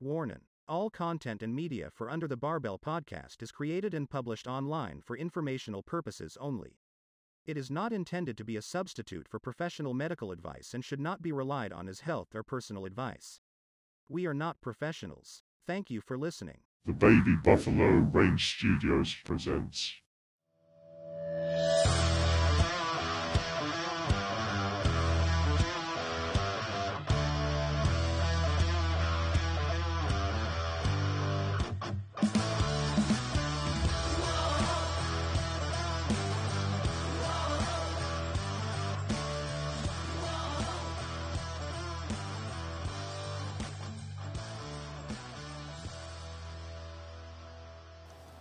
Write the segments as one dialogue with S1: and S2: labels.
S1: Warning. All content and media for Under the Barbell podcast is created and published online for informational purposes only. It is not intended to be a substitute for professional medical advice and should not be relied on as health or personal advice. We are not professionals. Thank you for listening.
S2: The Baby Buffalo Range Studios presents.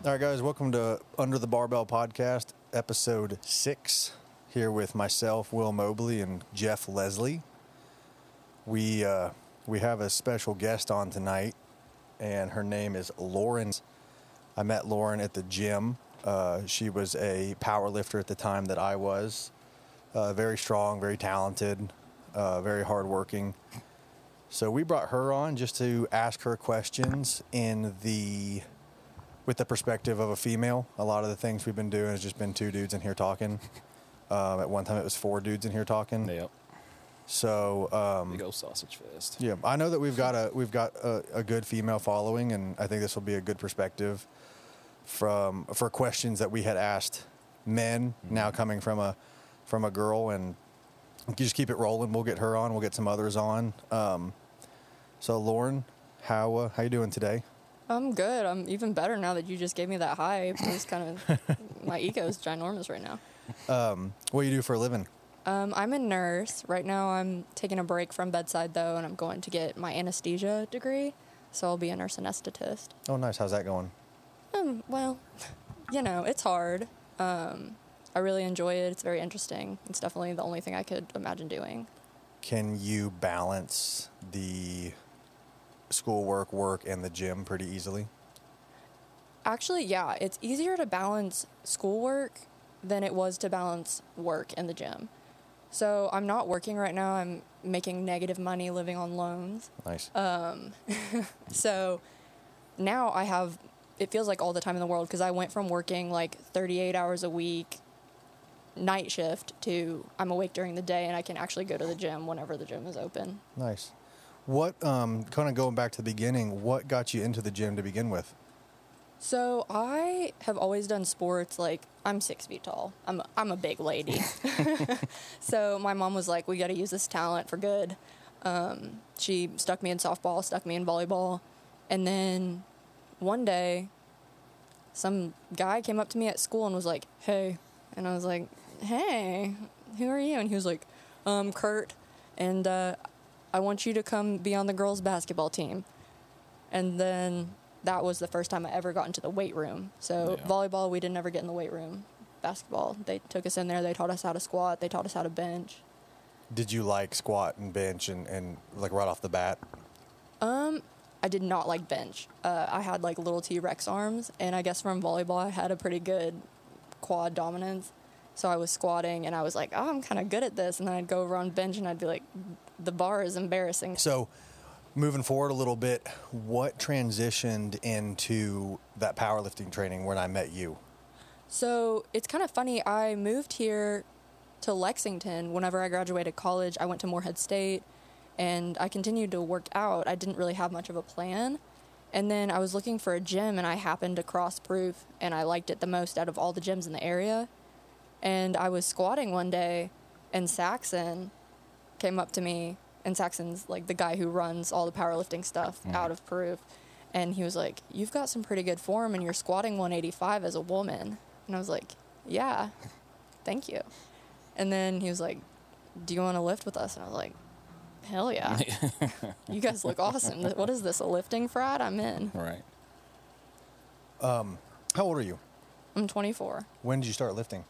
S3: All right, guys, welcome to Under the Barbell Podcast, episode six. Here with myself, Will Mobley, and Jeff Leslie. We uh, we have a special guest on tonight, and her name is Lauren. I met Lauren at the gym. Uh, she was a power lifter at the time that I was. Uh, very strong, very talented, uh, very hardworking. So we brought her on just to ask her questions in the with the perspective of a female. A lot of the things we've been doing has just been two dudes in here talking. Um, at one time, it was four dudes in here talking.
S4: Yep.
S3: So um,
S4: Big old sausage fest.
S3: yeah, I know that we've got a we've got a, a good female following, and I think this will be a good perspective from for questions that we had asked men. Now coming from a from a girl, and just keep it rolling. We'll get her on. We'll get some others on. Um, so Lauren, how uh, how you doing today?
S5: I'm good. I'm even better now that you just gave me that high. It's kind of my ego is ginormous right now.
S3: What do you do for a living?
S5: Um, I'm a nurse right now. I'm taking a break from bedside though, and I'm going to get my anesthesia degree. So I'll be a nurse anesthetist.
S3: Oh, nice. How's that going?
S5: Um, well, you know, it's hard. Um, I really enjoy it. It's very interesting. It's definitely the only thing I could imagine doing.
S3: Can you balance the schoolwork, work, and the gym pretty easily?
S5: Actually, yeah, it's easier to balance schoolwork than it was to balance work and the gym. So I'm not working right now. I'm making negative money living on loans.
S3: Nice.
S5: Um, So now I have, it feels like all the time in the world because I went from working like 38 hours a week, night shift, to I'm awake during the day and I can actually go to the gym whenever the gym is open.
S3: Nice. What, um, kind of going back to the beginning, what got you into the gym to begin with?
S5: So I have always done sports. Like I'm six feet tall. I'm a, I'm a big lady. so my mom was like, "We got to use this talent for good." Um, she stuck me in softball, stuck me in volleyball, and then one day, some guy came up to me at school and was like, "Hey," and I was like, "Hey, who are you?" And he was like, "Um, Kurt, and uh, I want you to come be on the girls' basketball team." And then that was the first time I ever got into the weight room. So
S4: Yeah.
S5: volleyball, we didn't ever get in the weight room. Basketball, they took us in there. They taught us how to squat. They taught us how to bench.
S3: Did you like squat and bench and, and like right off the bat?
S5: Um, I did not like bench. Uh, I had like little T Rex arms, and I guess from volleyball, I had a pretty good quad dominance. So I was squatting, and I was like, "Oh, I'm kind of good at this." And then I'd go over on bench, and I'd be like, "The bar is embarrassing."
S3: So, moving forward a little bit, what transitioned into that powerlifting training when I met you?
S5: So it's kind of funny. I moved here to Lexington whenever I graduated college. I went to Morehead State and I continued to work out. I didn't really have much of a plan. And then I was looking for a gym and I happened to cross proof and I liked it the most out of all the gyms in the area. And I was squatting one day and Saxon came up to me and Saxon's like the guy who runs all the powerlifting stuff mm. out of Peru. And he was like, You've got some pretty good form and you're squatting 185 as a woman. And I was like, Yeah, thank you. And then he was like, Do you want to lift with us? And I was like, Hell yeah. you guys look awesome. What is this, a lifting frat? I'm in.
S4: Right.
S3: Um, how old are you?
S5: I'm 24.
S3: When did you start lifting?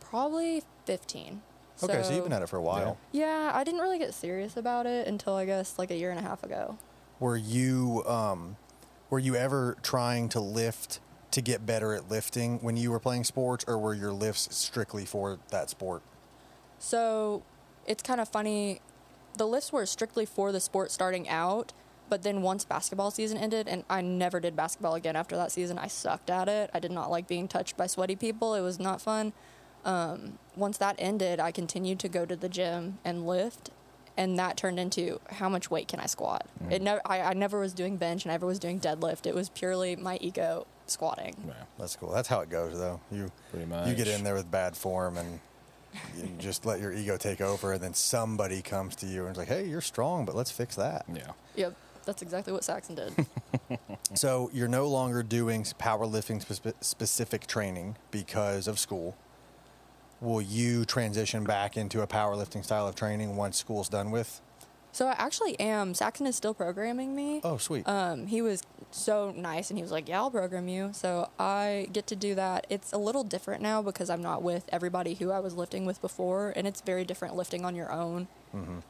S5: Probably 15.
S3: Okay, so, you've been at it for a while.
S5: Yeah, I didn't really get serious about it until I guess like a year and a half ago.
S3: Were you um, were you ever trying to lift to get better at lifting when you were playing sports, or were your lifts strictly for that sport?
S5: So it's kind of funny. The lifts were strictly for the sport starting out, But then once basketball season ended, and I never did basketball again after that season, I sucked at it. I did not like being touched by sweaty people. It was not fun. Um, once that ended, I continued to go to the gym and lift, and that turned into how much weight can I squat. It never, I, I never was doing bench, and I never was doing deadlift. It was purely my ego squatting.
S4: Yeah,
S3: That's cool. That's how it goes, though. You
S4: Pretty
S3: you get in there with bad form and you just let your ego take over, and then somebody comes to you and is like, "Hey, you're strong, but let's fix that."
S4: yeah.
S5: Yep, that's exactly what Saxon did.
S3: So you're no longer doing powerlifting spe- specific training because of school. Will you transition back into a powerlifting style of training once school's done with?
S5: so I actually am. Saxon is still programming me.
S3: Oh, sweet.
S5: um, he was so nice and he was like, Yeah, I'll program you. So I get to do that. It's a little different now because I'm not with everybody who I was lifting with before. And it's very different lifting on your own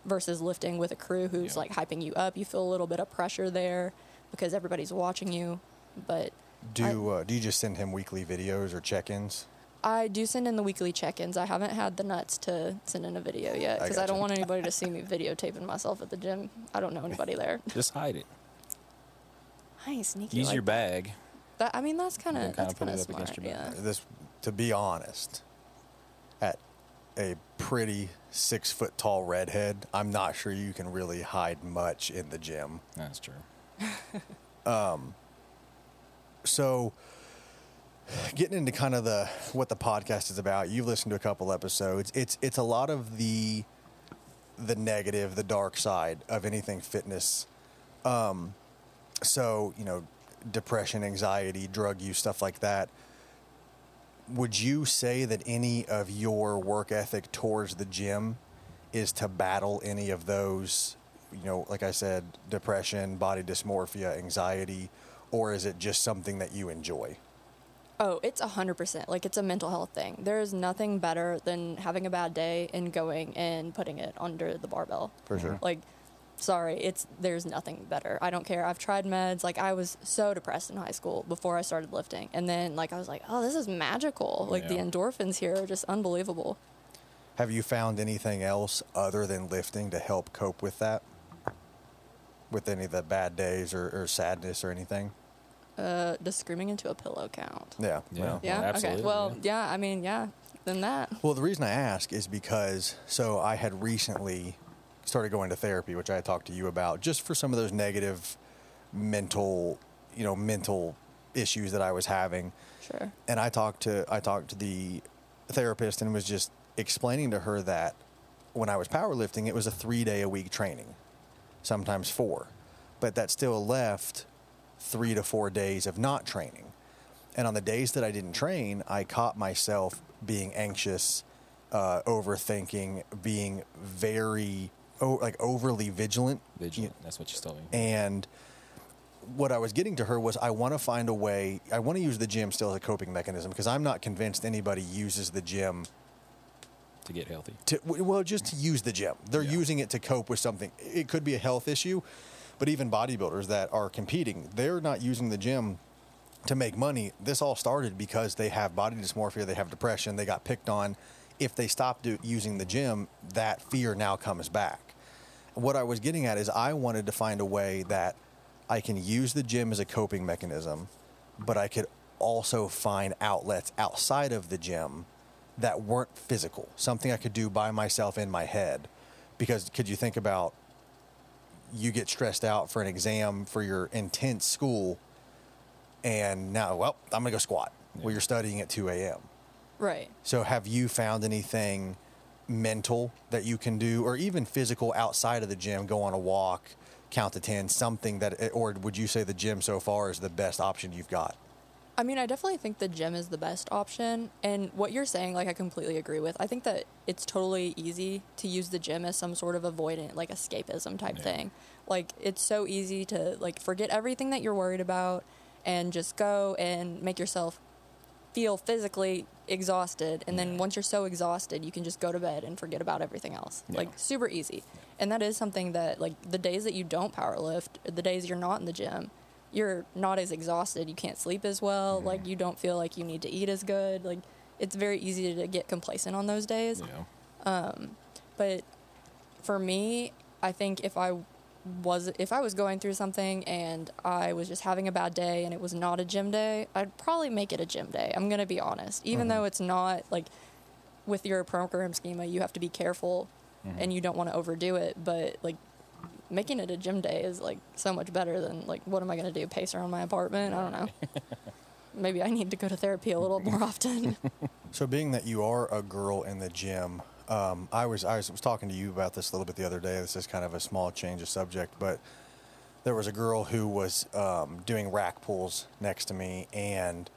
S5: versus lifting with a crew who's
S4: Yeah.
S5: like hyping you up. You feel a little bit of pressure there because everybody's watching you. But
S3: do uh, do you just send him weekly videos or check-ins?
S5: I do send in the weekly check ins. I haven't had the nuts to send in a video yet because I,
S3: gotcha.
S5: don't want anybody to see me videotaping myself at the gym. I don't know anybody there.
S4: Just hide it.
S5: I ain't sneaky.
S4: Use
S5: like
S4: your
S5: that.
S4: bag.
S5: That, I mean, that's kind of
S4: kinda
S5: that's
S4: put
S5: kind of smart.
S4: against your
S5: Yeah.
S3: This, to be honest, at a pretty six foot tall redhead, I'm not sure you can really hide much in the gym.
S4: That's true. um.
S3: so getting into kind of the what the podcast is about. You've listened to a couple episodes. It's it's a lot of the the negative the dark side of anything fitness. Um so you know depression anxiety drug use stuff like that. Would you say that any of your work ethic towards the gym is to battle any of those you know like i said depression body dysmorphia anxiety or is it just something that you enjoy
S5: Oh, it's a hundred percent. Like it's a mental health thing. There is nothing better than having a bad day and going and putting it under the barbell.
S3: For sure.
S5: Like, sorry, it's there's nothing better. I don't care. I've tried meds. Like I was so depressed in high school before I started lifting, and then like I was like, oh, this is magical. Like the endorphins here are just unbelievable.
S3: have you found anything else other than lifting to help cope with that with any of the bad days or, or sadness or anything
S5: Uh, does screaming into a pillow count?
S3: yeah
S4: Yeah.
S3: well.
S5: Yeah.
S4: absolutely,
S5: okay. Well,
S4: yeah.
S5: yeah. I mean, yeah. Then that.
S3: Well, the reason I ask is because so I had recently started going to therapy, which I had talked to you about, just for some of those negative mental, you know, mental issues that I was having.
S5: Sure.
S3: And I talked to I talked to the therapist and was just explaining to her that when I was powerlifting, it was a three day a week training, sometimes four, but that still left three to four days of not training. And on the days that I didn't train, I caught myself being anxious, uh, overthinking, being very oh, like overly vigilant.
S4: Vigilant. That's what you told me.
S3: And what I was getting to her was I want to find a way, I want to use the gym still as a coping mechanism because I'm not convinced anybody uses the gym
S4: to get healthy.
S3: to, well, just to use the gym. They're
S4: Yeah.
S3: using it to cope with something. It could be a health issue, but even bodybuilders that are competing, they're not using the gym to make money. This all started because they have body dysmorphia, they have depression, they got picked on. If they stop using the gym, that fear now comes back. What I was getting at is I wanted to find a way that I can use the gym as a coping mechanism, but I could also find outlets outside of the gym that weren't physical, something I could do by myself in my head. Because could you think about you get stressed out for an exam for your intense school, and now, well, I'm gonna go squat. Well, you're studying at 2 a.m.
S5: Right.
S3: So, have you found anything mental that you can do, or even physical outside of the gym? Go on a walk, count to 10, something that, or would you say the gym so far is the best option you've got?
S5: I mean, I definitely think the gym is the best option. And what you're saying, like, I completely agree with. I think that it's totally easy to use the gym as some sort of avoidant, like, escapism type
S4: Yeah.
S5: thing. Like, it's so easy to, like, forget everything that you're worried about and just go and make yourself feel physically exhausted. And then once you're so exhausted, you can just go to bed and forget about everything else.
S4: Yeah.
S5: Like, super easy. And that is something that, like, the days that you don't power lift, the days you're not in the gym, you're not as exhausted. You can't sleep as well.
S4: Mm-hmm.
S5: Like you don't feel like you need to eat as good. Like it's very easy to get complacent on those days.
S4: Yeah.
S5: Um, But for me, I think if I was if I was going through something and I was just having a bad day and it was not a gym day, I'd probably make it a gym day. I'm gonna be honest, even though it's not like with your program schema, you have to be careful and you don't want to overdo it. But like making it a gym day is like so much better than like what am I gonna do? Pace around my apartment? I don't know. Maybe I need to go to therapy a little more often.
S3: So, being that you are a girl in the gym, um, I was I was, was talking to you about this a little bit the other day. This is kind of a small change of subject, but there was a girl who was um, doing rack pulls next to me, and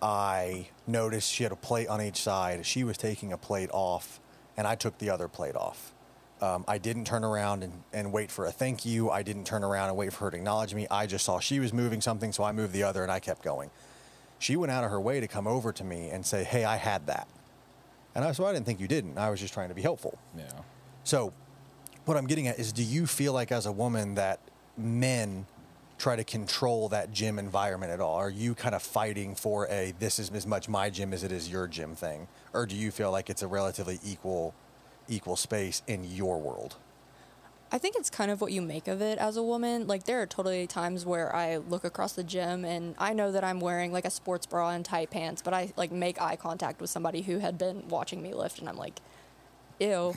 S3: I noticed she had a plate on each side. She was taking a plate off, and I took the other plate off. Um, I didn't turn around and, and wait for a thank you. I didn't turn around and wait for her to acknowledge me. I just saw she was moving something, so I moved the other, and I kept going. She went out of her way to come over to me and say, "Hey, I had that," and I said, well, "I didn't think you didn't. I was just trying to be helpful."
S4: Yeah.
S3: So, what I'm getting at is do you feel like as a woman that men try to control that gym environment at all? Are you kind of fighting for a this is as much my gym as it is your gym thing? Or do you feel like it's a relatively equal equal space in your world?
S5: I think it's kind of what you make of it as a woman. Like there are totally times where I look across the gym and I know that I'm wearing like a sports bra and tight pants, but I like make eye contact with somebody who had been watching me lift and I'm like, ew.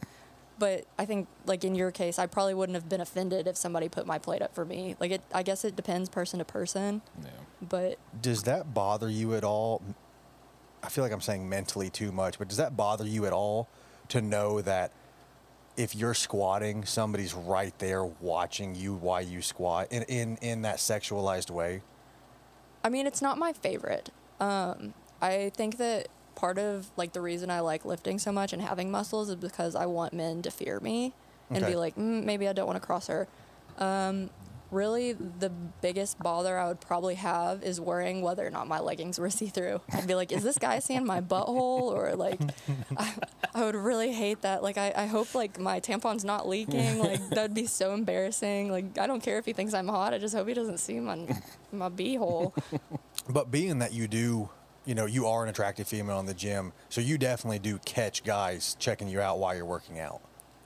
S5: But I think like in your case, I probably wouldn't have been offended if somebody put my plate up for me. Like it I guess it depends person to person,
S4: Yeah.
S5: but
S3: Does that bother you at all? I feel like I'm saying mentally too much, but does that bother you at all to know that if you're squatting, somebody's right there watching you while you squat in in, in that sexualized way?
S5: I mean, it's not my favorite. Um, I think that part of like the reason I like lifting so much and having muscles is because I want men to fear me and
S3: Okay.
S5: be like, mm, maybe I don't want to cross her. Um, really, the biggest bother I would probably have is worrying whether or not my leggings were see through. I'd be like, is this guy seeing my butthole or like? I, I would really hate that. Like, I, I hope like my tampon's not leaking. Like that'd be so embarrassing. Like I don't care if he thinks I'm hot. I just hope he doesn't see my my beehole.
S3: But being that you do, you know, you are an attractive female in the gym, so you definitely do catch guys checking you out while you're working out.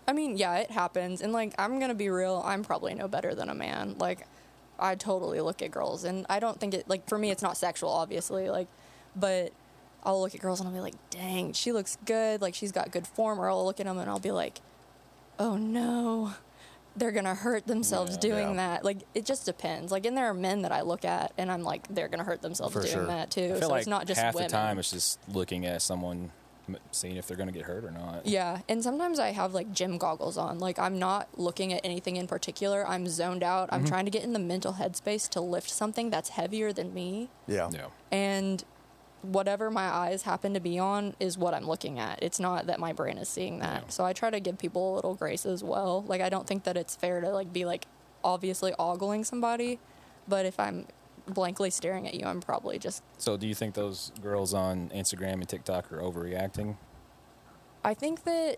S5: I mean, yeah, it happens. And like, I'm going to be real, I'm probably no better than a man. Like, I totally look at girls and I don't think it, like, for me, it's not sexual, obviously. Like, but I'll look at girls and I'll be like, dang, she looks good. Like, she's got good form. Or I'll look at them and I'll be like, oh no, they're going to hurt themselves
S4: Yeah.
S5: doing
S3: Yeah.
S5: that. Like, it just depends. Like, and there are men that I look at and I'm like, they're going to hurt themselves
S3: For
S5: doing
S3: sure.
S5: that too. So
S4: like
S5: it's not just
S4: half
S5: women.
S4: the time it's just looking at someone, seeing if they're going to get hurt or not.
S5: Yeah, and sometimes I have like gym goggles on. Like I'm not looking at anything in particular. I'm zoned out.
S3: Mm-hmm.
S5: I'm trying to get in the mental headspace to lift something that's heavier than me.
S3: Yeah.
S4: Yeah.
S5: And whatever my eyes happen to be on is what I'm looking at. It's not that my brain is seeing that.
S4: Yeah.
S5: So I try to give people a little grace as well. Like I don't think that it's fair to like be like obviously ogling somebody, but if I'm blankly staring at you, I'm probably just
S4: So, do you think those girls on Instagram and TikTok are overreacting?
S5: I think that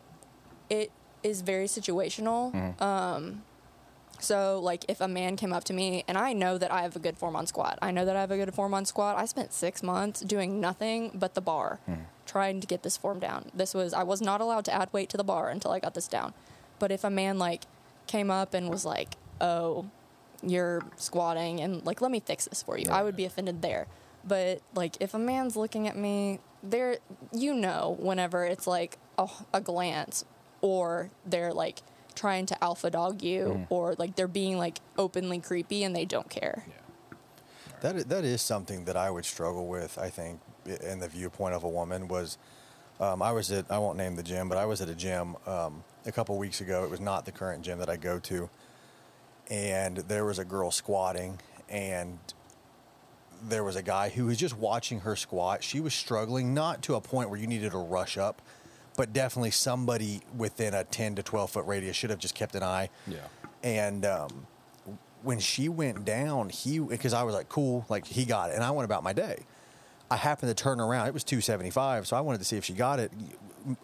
S5: it is very situational.
S4: Mhm.
S5: Um, so, like, if a man came up to me and I know that I have a good form on squat, I know that I have a good form on squat. I spent six months doing nothing but the bar, trying to get this form down. This was, I was not allowed to add weight to the bar until I got this down. But if a man, like, came up and was like, oh, you're squatting and, like, let me fix this for you, I would be offended there. But, like, if a man's looking at me, there, you know, whenever it's like a, a glance or they're like trying to alpha dog you or like they're being like openly creepy and they don't care.
S4: Yeah.
S3: That that is something that I would struggle with. I think in the viewpoint of a woman was, um, I was at I won't name the gym, but I was at a gym um, a couple weeks ago. It was not the current gym that I go to, and there was a girl squatting, and there was a guy who was just watching her squat. She was struggling, not to a point where you needed to rush up, but definitely somebody within a ten to twelve foot radius should have just kept an eye
S4: Yeah.
S3: and um, when she went down, he because I was like, cool, like he got it, and I went about my day. I happened to turn around; it was two seventy five, so I wanted to see if she got it,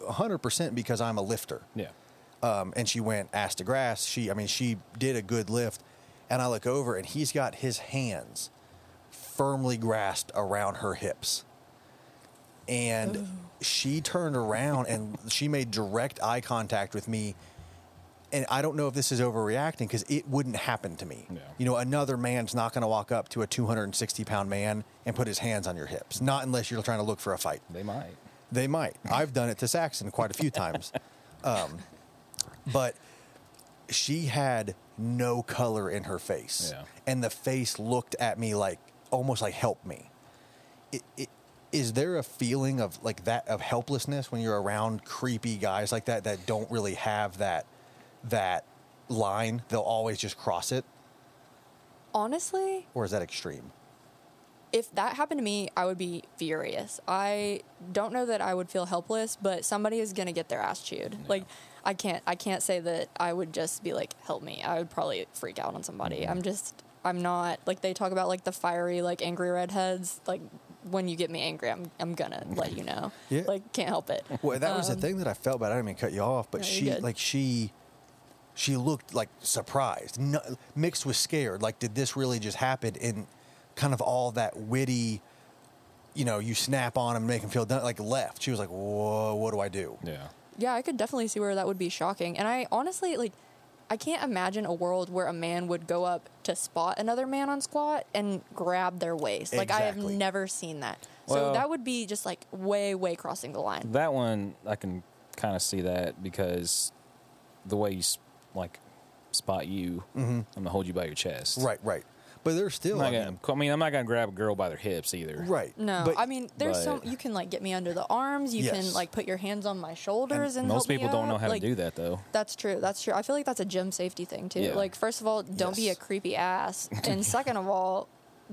S3: hundred percent because I'm a lifter.
S4: Yeah.
S3: Um, and she went ass to grass. She, I mean, she did a good lift, and I look over, and he's got his hands firmly grasped around her hips. And she turned around and she made direct eye contact with me and I don't know if this is overreacting because it wouldn't happen to me.
S4: Yeah.
S3: You know, another man's not going to walk up to a 260 pound man and put his hands on your hips. Not unless you're trying to look for a fight.
S4: They might.
S3: They might. I've done it to Saxon quite a few times. Um, but she had no color in her face.
S4: Yeah.
S3: And the face looked at me like almost like help me. It, it, is there a feeling of like that of helplessness when you're around creepy guys like that that don't really have that that line? They'll always just cross it,
S5: Honestly,
S3: or is that extreme?
S5: if that happened to me, I would be furious. I don't know that I would feel helpless, but somebody is gonna get their ass chewed. Like I can't I can't say that I would just be like, help me. I would probably freak out on somebody.
S3: Mm-hmm.
S5: I'm just I'm not like they talk about like the fiery, like angry redheads. Like when you get me angry, I'm I'm gonna let you know.
S3: Yeah.
S5: Like can't help it.
S3: Well, that was the
S5: Um,
S3: thing that I felt bad. I didn't mean to cut you off, but
S5: No,
S3: she,
S5: good.
S3: like, she, she looked like surprised, no, mixed with scared. Like, did this really just happen? And kind of all that witty, you know, you snap on him, make him feel done, like left. She was like, "Whoa, what do I do?"
S4: Yeah.
S5: Yeah, I could definitely see where that would be shocking. And I honestly like I can't imagine a world where a man would go up to spot another man on squat and grab their waist. Like I have never seen that. so that would be just like way way crossing the line.
S4: That one I can kind of see that because the way you s- like spot you, mm-hmm. I'm gonna hold you by your chest.
S3: Right, right. But they're still,
S4: I'm not
S3: mean,
S4: gonna, I mean, I'm not gonna grab a girl by their hips either.
S3: right.
S5: No,
S3: But
S5: I mean there's
S4: but-
S5: some you can like get me under the arms, you can like put your hands on my shoulders and,
S4: Most
S5: help me
S4: people don't know how
S5: Like,
S4: to do that though.
S5: That's true. That's true. I feel like that's a gym safety thing too.
S4: Yeah.
S5: Like first of all, don't be a creepy ass, and second of all,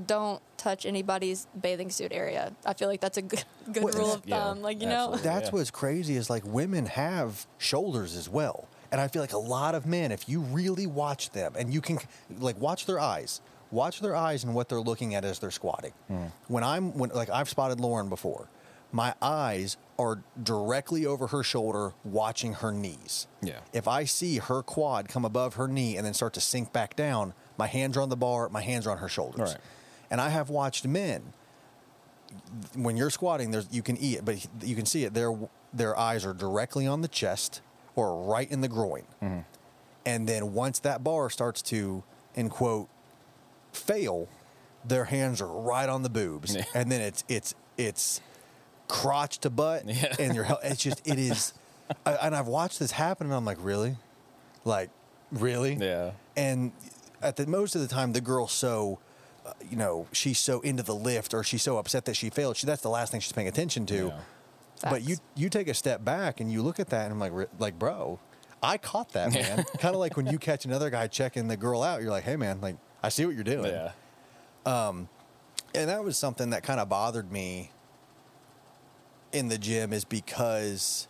S5: don't touch anybody's bathing suit area. I feel like that's a good, good
S3: Well,
S5: rule of
S4: yeah,
S5: thumb. like you know.
S3: That's
S4: Yeah.
S3: what's crazy is like women have shoulders as well. And I feel like a lot of men, if you really watch them and you can like watch their eyes, watch their eyes and what they're looking at as they're squatting.
S4: Hmm.
S3: When I'm when like I've spotted Lauren before, my eyes are directly over her shoulder watching her knees.
S4: Yeah.
S3: If I see her quad come above her knee and then start to sink back down, my hands are on the bar, my hands are on her shoulders.
S4: Right.
S3: And I have watched men when you're squatting, there's you can eat it, but you can see it. Their their eyes are directly on the chest or right in the groin, and then once that bar starts to, in quote, fail, their hands are right on the boobs,
S4: Yeah.
S3: and then it's it's it's crotch to butt,
S4: Yeah.
S3: and your it's just it is, I, and I've watched this happen, and I'm like, really, like, really,
S4: Yeah.
S3: and at the most of the time the girl's so uh, you know she's so into the lift or she's so upset that she failed she that's the last thing she's paying attention to
S4: Yeah.
S3: but you you take a step back and you look at that and i'm like like bro i caught that man kind of like when you catch another guy checking the girl out you're like hey man like i see what you're doing
S4: Yeah.
S3: Um, and that was something that kind of bothered me in the gym is because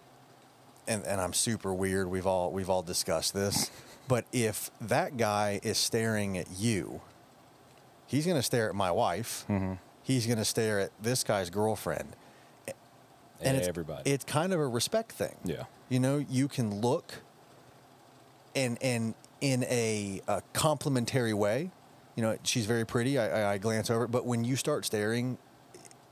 S3: and, and I'm super weird. We've all we've all discussed this. But if that guy is staring at you, he's going to stare at my wife. Mm-hmm. He's going to stare at this guy's girlfriend. And it's,
S4: everybody.
S3: it's kind of a respect thing.
S4: Yeah.
S3: You know, you can look and and in a, a complimentary way. You know, she's very pretty. I, I, I glance over, but when you start staring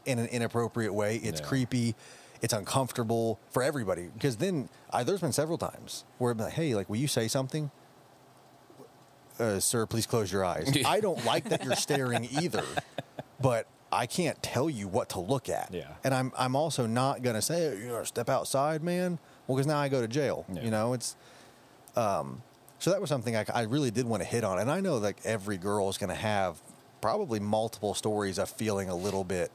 S3: in an inappropriate way, it's
S4: Yeah.
S3: creepy. It's uncomfortable for everybody because then I, there's been several times where I'm like, "Hey, like, will you say something?" Uh, sir, please close your eyes. I don't like that you're staring either, but I can't tell you what to look at.
S4: Yeah.
S3: And I'm I'm also not gonna say, you know, step outside, man. Well, because now I go to jail.
S4: Yeah.
S3: You know, it's um. So that was something I, I really did want to hit on, and I know like every girl is gonna have probably multiple stories of feeling a little bit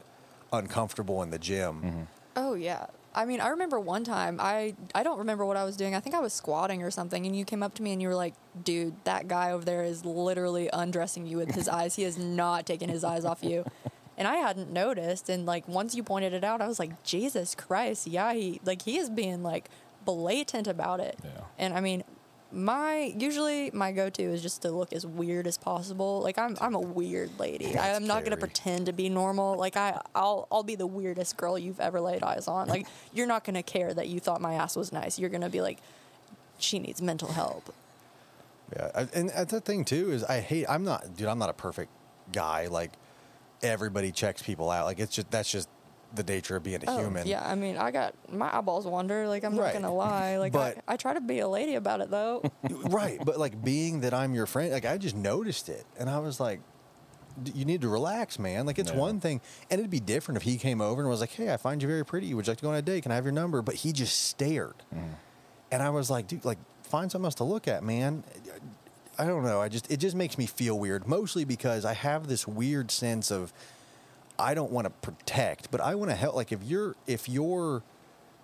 S3: uncomfortable in the gym. Mm-hmm.
S5: Oh yeah. I mean, I remember one time I I don't remember what I was doing. I think I was squatting or something and you came up to me and you were like, "Dude, that guy over there is literally undressing you with his eyes. He is not taking his eyes off you." And I hadn't noticed and like once you pointed it out, I was like, "Jesus Christ. Yeah, he like he is being like blatant about it."
S4: Yeah.
S5: And I mean, my usually my go-to is just to look as weird as possible. Like I'm I'm a weird lady.
S3: That's
S5: I'm not going to pretend to be normal. Like I I'll I'll be the weirdest girl you've ever laid eyes on. Like you're not going to care that you thought my ass was nice. You're going to be like she needs mental help.
S3: Yeah, and that's the thing too is I hate. I'm not, dude. I'm not a perfect guy. Like everybody checks people out. Like it's just that's just the nature of being a
S5: Oh,
S3: human.
S5: Yeah, I mean, I got my eyeballs wander. Like I'm
S3: Right.
S5: not gonna lie. Like
S3: But-
S5: I, I try to be a lady about it though.
S3: right. But like being that I'm your friend, like I just noticed it, and I was like, "D- "You need to relax, man." Like it's
S4: Yeah.
S3: one thing, and it'd be different if he came over and was like, "Hey, I find you very pretty. Would you like to go on a date? Can I have your number?" But he just stared, mm-hmm. and I was like, "Dude, like find something else to look at, man." I don't know. I just it just makes me feel weird, mostly because I have this weird sense of I don't want to protect, but I want to help. Like if you're if you're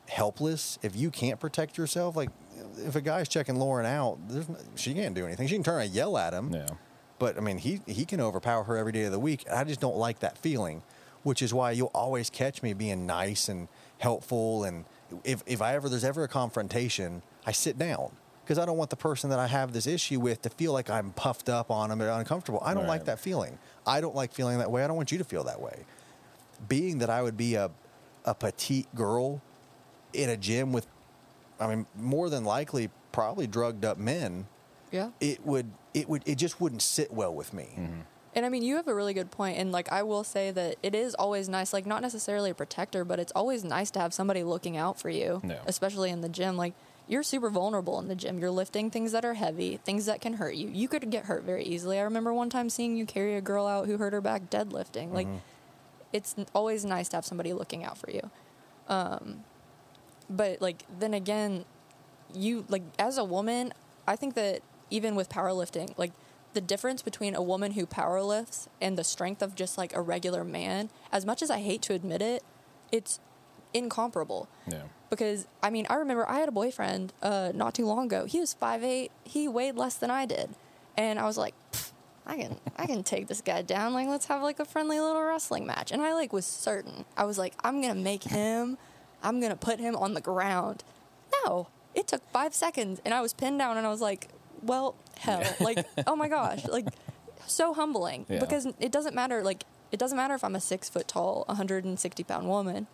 S3: helpless, if you can't protect yourself, like if a guy's checking Lauren out, there's she can't do anything. She can turn and yell at him.
S4: Yeah.
S3: But I mean, he he can overpower her every day of the week. I just don't like that feeling, which is why you'll always catch me being nice and helpful. And if if I ever there's ever a confrontation, I sit down because I don't want the person that I have this issue with to feel like I'm puffed up on them or uncomfortable. I don't like that feeling. I don't like feeling that way. I don't want you to feel that way. Being that I would be a a petite girl in a gym with, I mean, more than likely probably drugged up men
S5: yeah.
S3: it would it would it just wouldn't sit well with me. Mm-hmm.
S5: And I mean, you have a really good point. And like, I will say that it is always nice, like, not necessarily a protector, but it's always nice to have somebody looking out for you,
S4: Yeah.
S5: especially in the gym. Like, you're super vulnerable in the gym. You're lifting things that are heavy, things that can hurt you. You could get hurt very easily. I remember one time seeing you carry a girl out who hurt her back deadlifting. Like, it's always nice to have somebody looking out for you. Um, but like, then again, you like as a woman, I think that even with powerlifting, like the difference between a woman who powerlifts and the strength of just like a regular man, as much as I hate to admit it, it's incomparable.
S4: Yeah.
S5: Because I mean, I remember I had a boyfriend uh, not too long ago. He was 5'8", he weighed less than I did, and I was like, I can I can take this guy down. Like, let's have like a friendly little wrestling match. And I like was certain. I was like, I'm gonna make him. I'm gonna put him on the ground. No, it took five seconds, and I was pinned down, and I was like, well, hell, like, oh my gosh, like, so humbling
S4: Yeah.
S5: because it doesn't matter. Like, it doesn't matter if I'm a six foot tall, 160 pound woman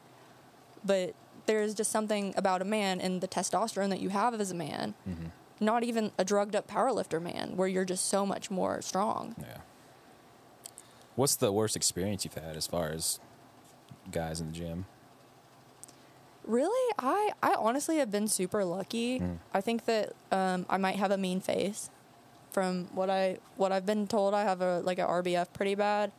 S5: but there's just something about a man and the testosterone that you have as a man, not even a drugged up powerlifter man, where you're just so much more strong.
S4: Yeah. What's the worst experience you've had as far as guys in the gym?
S5: Really, I I honestly have been super lucky. I think that um, I might have a mean face. From what I what I've been told, I have a like a RBF pretty bad,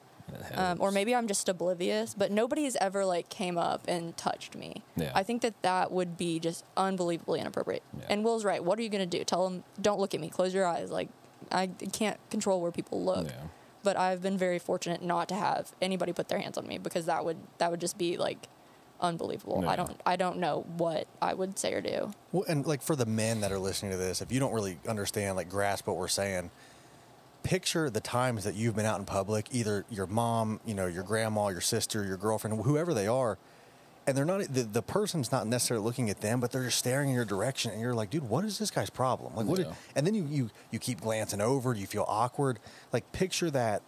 S5: um, or maybe I'm just oblivious. But nobody's ever like came up and touched me.
S4: Yeah.
S5: I think that that would be just unbelievably inappropriate.
S4: Yeah.
S5: And Will's right. What are you gonna do? Tell him, don't look at me. Close your eyes. Like I can't control where people look.
S4: Yeah.
S5: But I've been very fortunate not to have anybody put their hands on me because that would that would just be like unbelievable.
S4: Yeah.
S5: I don't I don't know what I would say or do.
S3: Well, and like for the men that are listening to this, if you don't really understand, like grasp what we're saying, picture the times that you've been out in public, either your mom, you know, your grandma, your sister, your girlfriend, whoever they are, and they're not the, the person's not necessarily looking at them, but they're just staring in your direction, and you're like, dude, what is this guy's problem? Like, what?
S4: Yeah.
S3: and then you you you keep glancing over, you feel awkward. Like, picture that.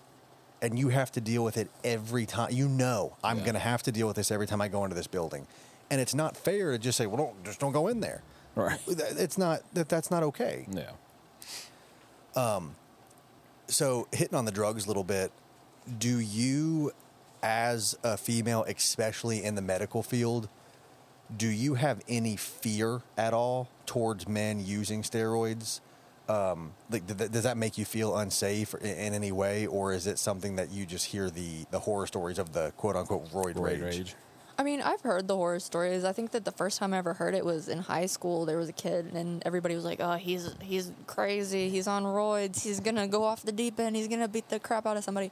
S3: And you have to deal with it every time. You know, I'm
S4: Yeah.
S3: going to have to deal with this every time I go into this building, and it's not fair to just say, "Well, don't just don't go in there."
S4: Right.
S3: It's not that that's not okay.
S4: Yeah.
S3: Um, So hitting on the drugs a little bit, do you, as a female, especially in the medical field, do you have any fear at all towards men using steroids? Um, like, th- th- does that make you feel unsafe in, in any way, or is it something that you just hear the the horror stories of the quote unquote roid,
S4: Roid
S3: rage?
S4: rage.
S5: I mean, I've heard the horror stories. I think that the first time I ever heard it was in high school. There was a kid, and everybody was like, "Oh, he's he's crazy. He's on roids. He's gonna go off the deep end. He's gonna beat the crap out of somebody."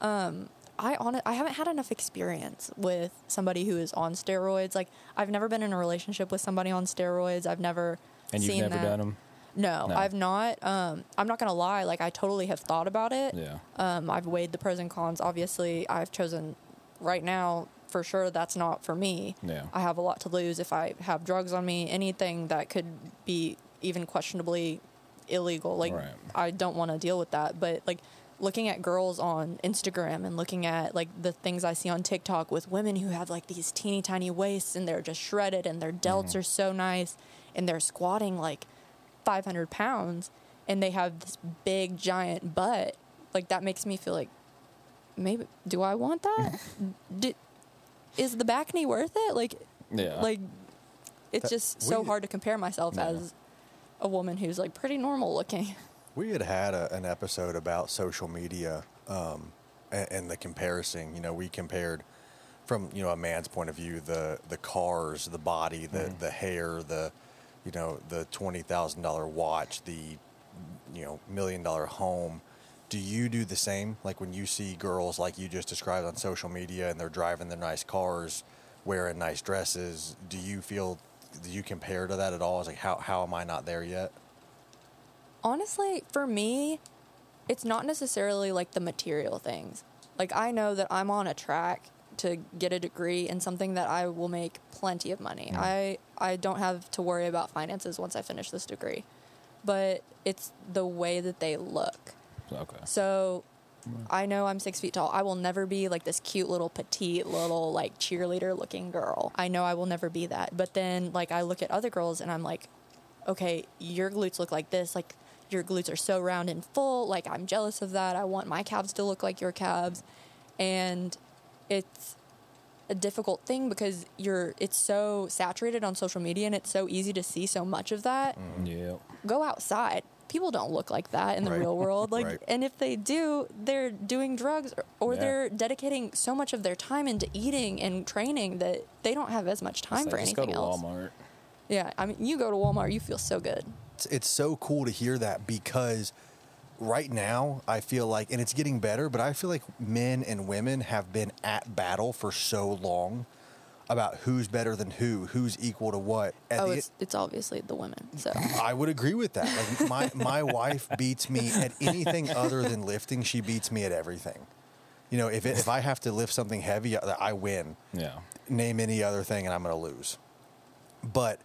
S5: Um, I on I haven't had enough experience with somebody who is on steroids. Like, I've never been in a relationship with somebody on steroids. I've never
S4: And you've
S5: seen
S4: never
S5: that.
S4: done them?
S5: No,
S4: No.
S5: I've not. Um, I'm not gonna lie. Like, I totally have thought about it.
S4: Yeah.
S5: Um, I've weighed the pros and cons. Obviously, I've chosen right now for sure that's not for me.
S4: Yeah.
S5: I have a lot to lose if I have drugs on me. Anything that could be even questionably illegal. Like
S4: Right.
S5: I don't want to deal with that. But like looking at girls on Instagram and looking at like the things I see on TikTok with women who have like these teeny tiny waists and they're just shredded and their delts
S4: Mm-hmm.
S5: are so nice and they're squatting like 500 pounds and they have this big giant butt. Like that makes me feel like maybe do I want that? do, is the bacne worth it? Like,
S4: Yeah.
S5: like it's
S3: That-
S5: just so
S3: we-
S5: hard to compare myself
S4: Yeah.
S5: as a woman who's like pretty normal looking.
S3: We had had a, an episode about social media um, and, and the comparison. You know, we compared from you know a man's point of view the the cars, the body, the the hair, the you know the twenty thousand dollar watch, the you know million dollar home. Do you do the same? Like when you see girls like you just described on social media and they're driving their nice cars, wearing nice dresses, do you feel do you compare to that at all? It's like how how am I not there yet?
S5: Honestly, for me, it's not necessarily like the material things. Like I know that I'm on a track to get a degree in something that I will make plenty of money. Mm. I I don't have to worry about finances once I finish this degree. But it's the way that they look.
S4: Okay.
S5: So I know I'm six feet tall. I will never be like this cute little petite little like cheerleader looking girl. I know I will never be that. But then like I look at other girls and I'm like, okay, your glutes look like this. Like your glutes are so round and full. Like I'm jealous of that. I want my calves to look like your calves. And it's a difficult thing because you're it's so saturated on social media and it's so easy to see so much of that mm-hmm.
S4: Yeah.
S5: go outside. People don't look like that in the
S3: Right.
S5: real world. Like,
S3: Right.
S5: and if they do, they're doing drugs or, or
S4: Yeah.
S5: they're dedicating so much of their time into eating and training that they don't have as much time for
S4: just
S5: anything
S4: go to
S5: else.
S4: Walmart.
S5: Yeah, I mean, you go to Walmart, you feel so good.
S3: it's, it's so cool to hear that because right now I feel like, and it's getting better, but I feel like men and women have been at battle for so long about who's better than who, who's equal to what. At
S5: oh,
S3: the-
S5: it's it's obviously the women. So
S3: I would agree with that. Like my my wife beats me at anything other than lifting. She beats me at everything. You know, if it, if I have to lift something heavy, I I win.
S4: Yeah.
S3: Name any other thing, and I'm going to lose. But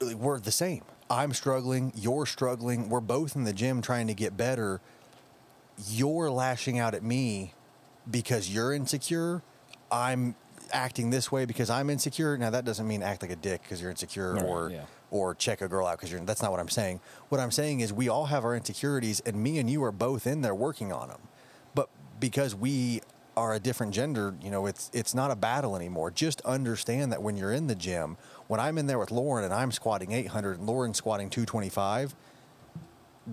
S3: we're the same. I'm struggling. You're struggling. We're both in the gym trying to get better. You're lashing out at me because you're insecure. I'm acting this way because I'm insecure. Now that doesn't mean act like a dick because you're insecure
S4: Right,
S3: or
S4: yeah.
S3: or check a girl out because you're. That's not what I'm saying. What I'm saying is we all have our insecurities, and me and you are both in there working on them. But because we are a different gender, you know, it's it's not a battle anymore. Just understand that when you're in the gym, when I'm in there with Lauren and I'm squatting 800 and Lauren's squatting 225,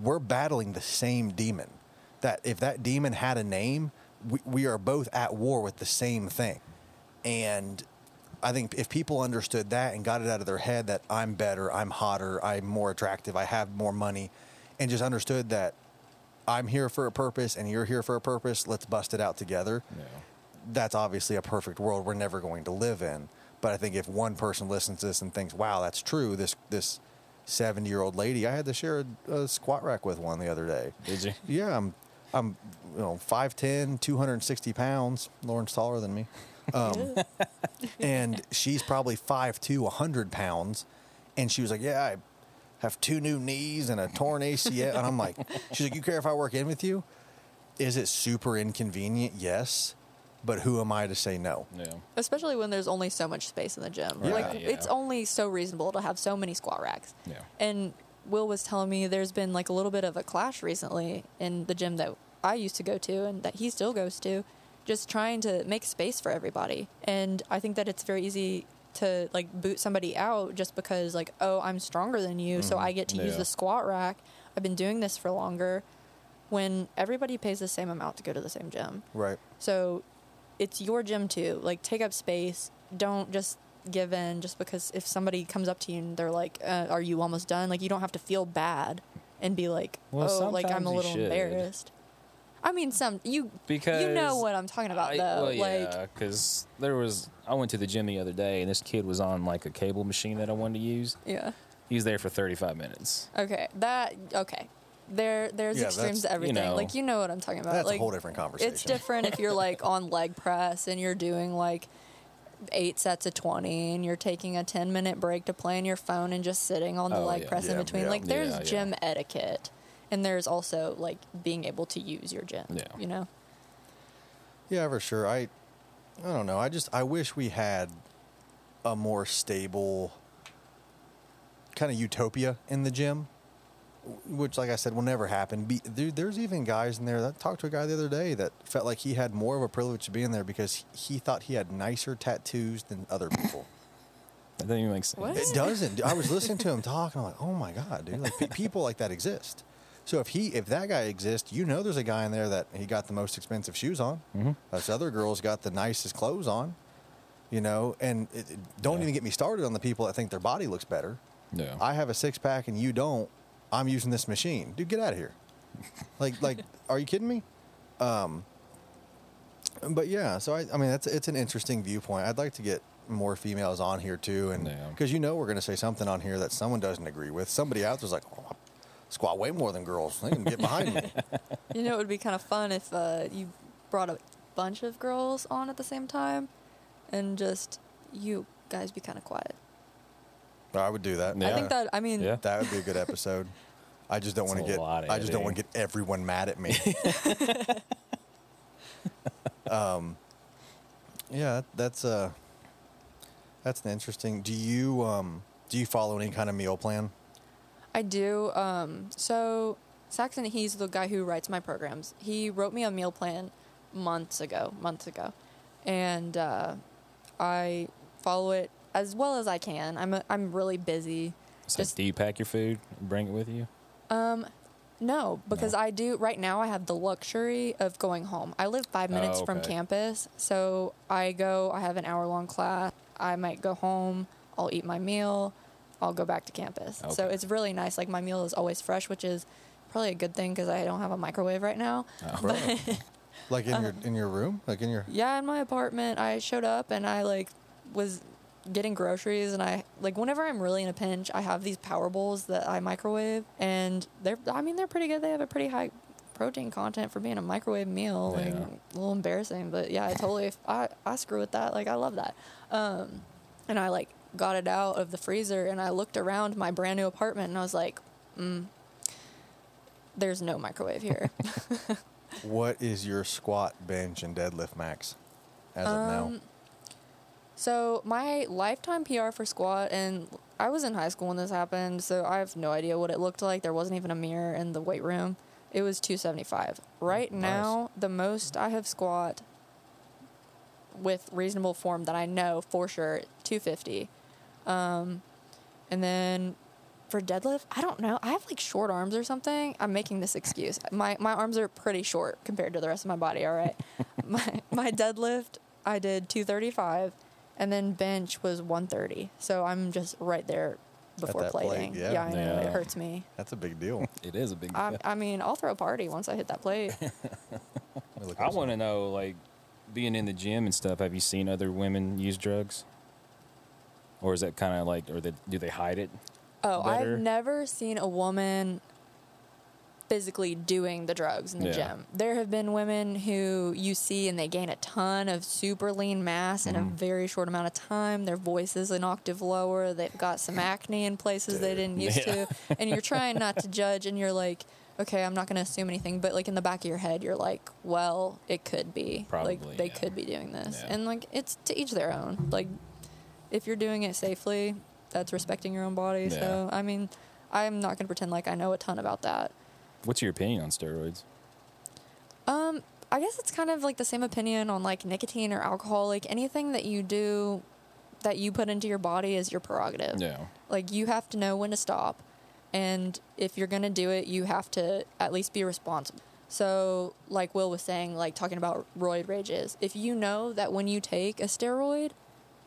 S3: we're battling the same demon. That if that demon had a name, we, we are both at war with the same thing. And I think if people understood that and got it out of their head that I'm better, I'm hotter, I'm more attractive, I have more money, and just understood that I'm here for a purpose and you're here for a purpose, let's bust it out together.
S4: Yeah.
S3: That's obviously a perfect world we're never going to live in. But I think if one person listens to this and thinks, "Wow, that's true," this this 70 year old lady, I had to share a, a squat rack with one the other day.
S4: Did you?
S3: Yeah, I'm, I'm, you know, 5'10", 260 pounds. Lauren's taller than me. Um, and she's probably five 5'2", 100 pounds. And she was like, yeah, I have two new knees and a torn ACL. and I'm like, she's like, you care if I work in with you? Is it super inconvenient? Yes. But who am I to say no?
S4: Yeah.
S5: especially when there's only so much space in the gym.
S3: Yeah.
S5: Like
S4: Yeah.
S5: it's only so reasonable to have so many squat racks.
S4: Yeah.
S5: And Will was telling me there's been like a little bit of a clash recently in the gym that I used to go to and that he still goes to, just trying to make space for everybody. And I think that it's very easy to like boot somebody out just because like, oh, I'm stronger than you, so I get to use the squat rack. I've been doing this for longer. When everybody pays the same amount to go to the same gym.
S3: Right.
S5: So it's your gym too. Like take up space. Don't just give in just because if somebody comes up to you and they're like, uh, "Are you almost done?" Like you don't have to feel bad and be like,
S4: Well,
S5: "Oh, like I'm a little embarrassed." I mean, some you
S4: Because
S5: you know what I'm talking about
S4: I-
S5: though.
S4: well,
S5: like
S4: yeah, because there was I went to the gym the other day and this kid was on like a cable machine that I wanted to use.
S5: yeah.
S4: He was there for 35 minutes.
S5: Okay, that okay. There, there's
S3: Yeah,
S5: extremes to everything.
S4: know.
S5: like you know what I'm talking about.
S3: That's a whole different conversation.
S5: It's different if you're like on leg press and you're doing like eight sets of 20 and you're taking a 10 minute break to play on your phone and just sitting on the
S4: Oh,
S5: leg
S4: yeah.
S5: press in between.
S3: yeah.
S5: Like there's
S4: Yeah, yeah.
S5: gym etiquette and there's also like being able to use your gym.
S4: Yeah.
S5: You know?
S3: Yeah, for sure. I, I don't know. I just I wish we had a more stable kind of utopia in the gym. which, like I said, will never happen. Be, dude, there's even guys in there that talked to a guy the other day that felt like he had more of a privilege to be in there because he thought he had nicer tattoos than other people.
S4: That doesn't even make sense.
S5: What?
S3: It doesn't. I was listening to him talk, and I'm like, oh my god, dude! Like pe- people like that exist. So if he, if that guy exists, you know, there's a guy in there that he got the most expensive shoes on.
S4: Mm-hmm.
S3: This other girl's got the nicest clothes on. You know, and it, it- don't
S4: Yeah.
S3: even get me started on the people that think their body looks better.
S4: Yeah.
S3: I have a six pack and you don't. I'm using this machine, dude. Get out of here. like, like, are you kidding me? Um, but yeah, so I, I mean, that's it's an interesting viewpoint. I'd like to get more females on here too, and
S4: Yeah.
S3: because you know we're going to say something on here that someone doesn't agree with. Somebody out there's like, oh, squat way more than girls. They can get behind me.
S5: You know, it would be kind of fun if uh, you brought a bunch of girls on at the same time, and just you guys be kind of quiet.
S3: I would do that.
S4: Yeah.
S5: I think that. I mean,
S4: Yeah.
S3: that would be a good episode. I just don't
S4: It's
S3: want to
S4: a
S3: get.
S4: lot of
S3: I just don't want to get everyone mad at me. um, yeah, that, that's uh, that's an interesting. Do you um, do you follow any kind of meal plan?
S5: I do. Um, so Saxon, he's the guy who writes my programs. He wrote me a meal plan months ago, months ago, and uh, I follow it as well as I can. I'm a, I'm really busy.
S4: So
S5: Just-
S4: do you pack your food and bring it with you?
S5: Um, no, because
S4: No.
S5: I do right now. I have the luxury of going home. I live five minutes
S4: Oh,
S5: from campus, so I go. I have an hour long class. I might go home. I'll eat my meal. I'll go back to campus. So it's really nice. Like my meal is always fresh, which is probably a good thing because I don't have a microwave right now.
S4: Oh.
S3: Like in
S5: Uh-huh.
S3: your in your room, like in your.
S5: Yeah, in my apartment, I showed up and I like was getting groceries and I like whenever I'm really in a pinch, I have these power bowls that I microwave and they're I mean they're pretty good. They have a pretty high protein content for being a microwave meal. Like
S4: Yeah.
S5: a little embarrassing, but yeah, I totally I I screw with that. Like I love that. Um and I like got it out of the freezer and I looked around my brand new apartment and I was like, mm, there's no microwave here.
S3: What is your squat, bench, and deadlift max as of now?
S5: Um, So my lifetime PR for squat, and I was in high school when this happened, so I have no idea what it looked like. There wasn't even a mirror in the weight room. It was 275. Right
S3: Nice.
S5: now, the most I have squat with reasonable form that I know for sure, 250. Um, and then for deadlift, I don't know. I have like short arms or something. I'm making this excuse. My my arms are pretty short compared to the rest of my body. All right. my my deadlift, I did 235, and then bench was 130. So I'm just right there before
S3: that plate,
S5: plating.
S3: yeah.
S5: I know
S4: Yeah.
S5: it hurts me.
S3: That's a big deal.
S4: It is a big.
S5: I, I mean, I'll throw a party once I hit that plate.
S3: Let me look
S4: I want to know, like, being in the gym and stuff. Have you seen other women use drugs, or is that kind of like, or they, do they hide it?
S5: Oh,
S4: better.
S5: I've never seen a woman physically doing the drugs in the
S4: Yeah.
S5: gym. There have been women who you see and they gain a ton of super lean mass in a
S4: Mm-hmm.
S5: very short amount of time. Their voice is an octave lower. They've got some acne in places they didn't used
S4: Yeah.
S5: to. And you're trying not to judge and you're like, okay, I'm not going to assume anything. But like in the back of your head, you're like, well, it could be.
S4: Probably,
S5: like they
S4: yeah.
S5: could be doing this. And like it's to each their own. Like if you're doing it safely, that's respecting your own body. So, I mean, I'm not going to pretend like I know a ton about that.
S4: What's your opinion on steroids?
S5: Um, I guess it's kind of like the same opinion on like nicotine or alcohol. Like anything that you do that you put into your body is your prerogative.
S4: Yeah.
S5: Like you have to know when to stop. And if you're going to do it, you have to at least be responsible. So, like Will was saying, like talking about roid rages, if you know that when you take a steroid,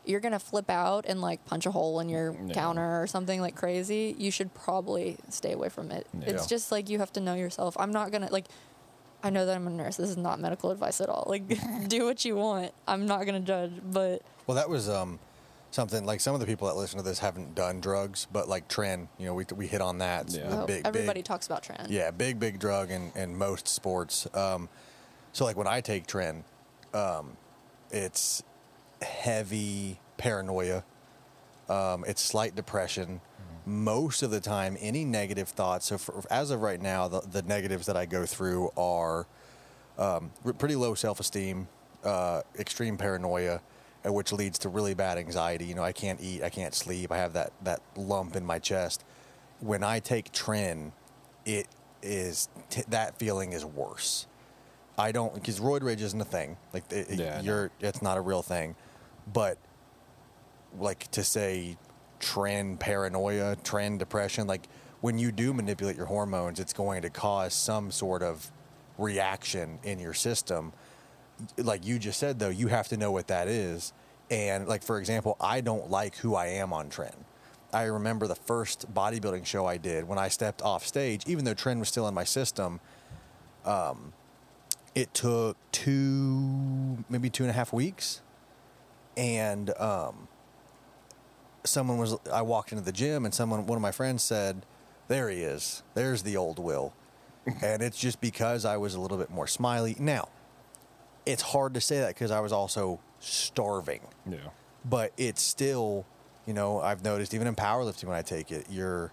S5: you're going to flip out and like punch a hole in your
S4: Yeah.
S5: counter or something like crazy, you should probably stay away from it.
S4: Yeah.
S5: It's just like you have to know yourself. I'm not going to, like, I know that I'm a nurse. This is not medical advice at all. Like, do what you want. I'm not going to judge, but
S3: Well, that was um, something like some of the people that listen to this haven't done drugs, but like Tren, you know, we we hit on that.
S4: Yeah.
S5: oh,
S3: big,
S5: everybody
S3: big,
S5: talks about Tren.
S3: Yeah, big, big drug in, in most sports. Um, so, like when I take Tren, um, it's heavy paranoia, um, it's slight depression. Most of the time, any negative thoughts. So, for, as of right now, the, the negatives that I go through are um, pretty low self esteem, uh, extreme paranoia, uh, which leads to really bad anxiety. You know, I can't eat, I can't sleep, I have that, that lump in my chest. When I take Tren, it is t- that feeling is worse. I don't because roid rage isn't a thing. Like it-
S4: Yeah,
S3: you're, it's not a real thing. But like to say Tren paranoia, Tren depression, like when you do manipulate your hormones, it's going to cause some sort of reaction in your system. Like you just said, though, you have to know what that is. And like for example, I don't like who I am on Tren. I remember the first bodybuilding show I did when I stepped off stage, even though Tren was still in my system. Um, it took two, maybe two and a half weeks, and um, someone was. I walked into the gym, and someone, one of my friends, said, "There he is. There's the old Will," and it's just because I was a little bit more smiley. Now, it's hard to say that because I was also starving
S4: Yeah.
S3: but it's still, you know, I've noticed even in powerlifting when I take it, you're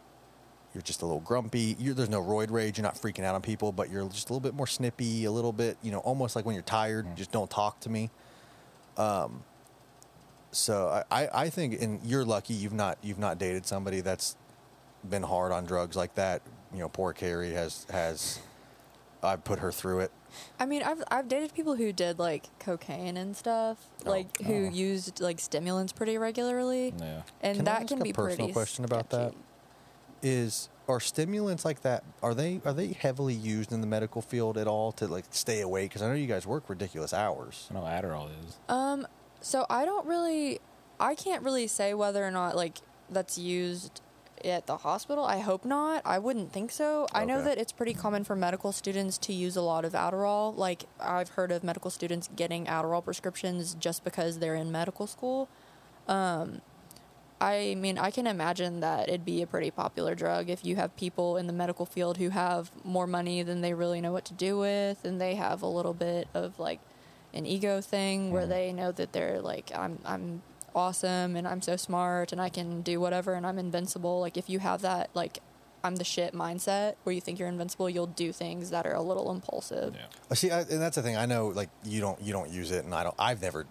S3: you're just a little grumpy. You're, there's no roid rage. You're not freaking out on people, but you're just a little bit more snippy, a little bit, you know, almost like when you're tired. Just don't talk to me. Um. So I, I, I think, and you're lucky you've not you've not dated somebody that's been hard on drugs like that. You know, poor Carrie has has. I've put her through it.
S5: I mean, I've I've dated people who did like cocaine and stuff,
S3: Oh.
S5: like who
S4: Oh.
S5: used like stimulants pretty regularly,
S4: Yeah.
S5: and that
S3: Can I
S5: that
S3: ask
S5: can
S3: a
S5: be
S3: personal
S5: pretty
S3: question about that?
S5: sketchy.
S3: is are stimulants like that are they are they heavily used in the medical field at all to like stay awake because i know you guys work ridiculous hours
S4: I know Adderall is.
S5: Um, so I don't really, I can't really say whether or not like that's used at the hospital. I hope not. I wouldn't think so. I know that it's pretty common for medical students to use a lot of Adderall. Like I've heard of medical students getting Adderall prescriptions just because they're in medical school. Um, I mean, I can imagine that it'd be a pretty popular drug if you have people in the medical field who have more money than they really know what to do with, and they have a little bit of like an ego thing where they know that they're like, I'm, I'm awesome and I'm so smart and I can do whatever and I'm invincible. Like, if you have that, like, I'm the shit mindset where you think you're invincible, you'll do things that are a little impulsive.
S4: Yeah.
S3: See I, and that's the thing i know like you don't you don't use it and i don't i've never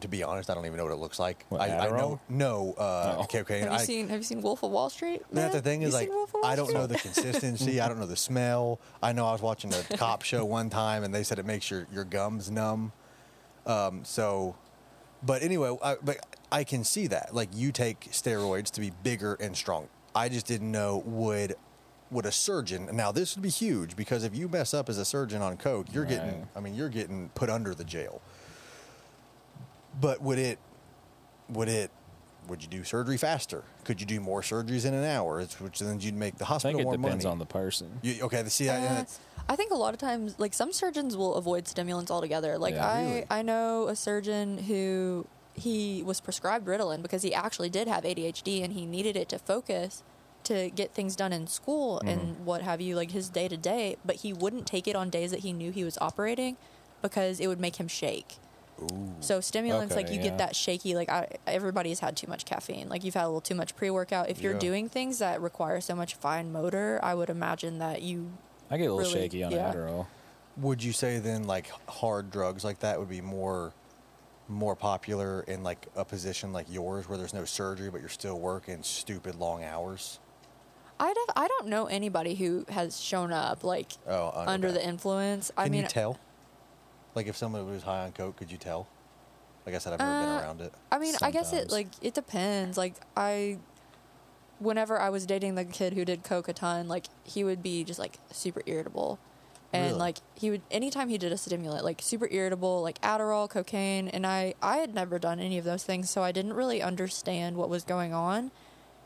S3: to be honest i don't even know what it looks like
S4: What,
S3: I, I know no uh
S4: Oh.
S3: cocaine
S5: Have you
S3: I,
S5: seen Have you seen Wolf of Wall Street?
S3: And that's the
S5: man?
S3: thing
S5: You
S3: is like
S5: Wolf of Wall
S3: I don't know the consistency. I don't know the smell. I know I was watching a cop show one time and they said it makes your, your gums numb. Um, so, but anyway, I, but I can see that. Like you take steroids to be bigger and strong. I just didn't know would would a surgeon now this would be huge because if you mess up as a surgeon on coke, you're getting. I mean, you're getting put under the jail. But would it would it would you do surgery faster? Could you do more surgeries in an hour? It's, which then you'd make the
S4: I
S3: hospital
S4: think it
S3: more
S4: depends
S3: money.
S4: on the person.
S3: You, okay, the see, I-
S5: Uh,
S3: that's-
S5: I think a lot of times, like some surgeons will avoid stimulants altogether. Like
S4: Yeah.
S5: I,
S3: Really?
S5: I know a surgeon who he was prescribed Ritalin because he actually did have ADHD and he needed it to focus to get things done in school
S3: Mm-hmm.
S5: and what have you, like his day to day. But he wouldn't take it on days that he knew he was operating because it would make him shake. So stimulants, like you
S4: yeah.
S5: get that shaky. Like I, everybody's had too much caffeine. Like you've had a little too much pre workout. If you're
S3: Yeah.
S5: doing things that require so much fine motor, I would imagine that you
S4: I get a little
S5: Really?
S4: shaky on
S5: Yeah.
S4: Adderall.
S3: would you say then like hard drugs like that would be more more popular in like a position like yours where there's no surgery but you're still working stupid long hours?
S5: I don't, I don't know anybody who has shown up like
S3: Oh, under
S5: under the influence. I
S3: Can
S5: mean,
S3: you tell? Like if someone was high on coke, could you tell? Like I said, I've never been
S5: Uh,
S3: around it.
S5: I mean, I guess it
S4: Sometimes.
S5: like it depends. Like I, whenever I was dating the kid who did coke a ton, like he would be just like super irritable, and
S3: Really?
S5: like he would anytime he did a stimulant, like super irritable, like Adderall, cocaine, and I I had never done any of those things, so I didn't really understand what was going on,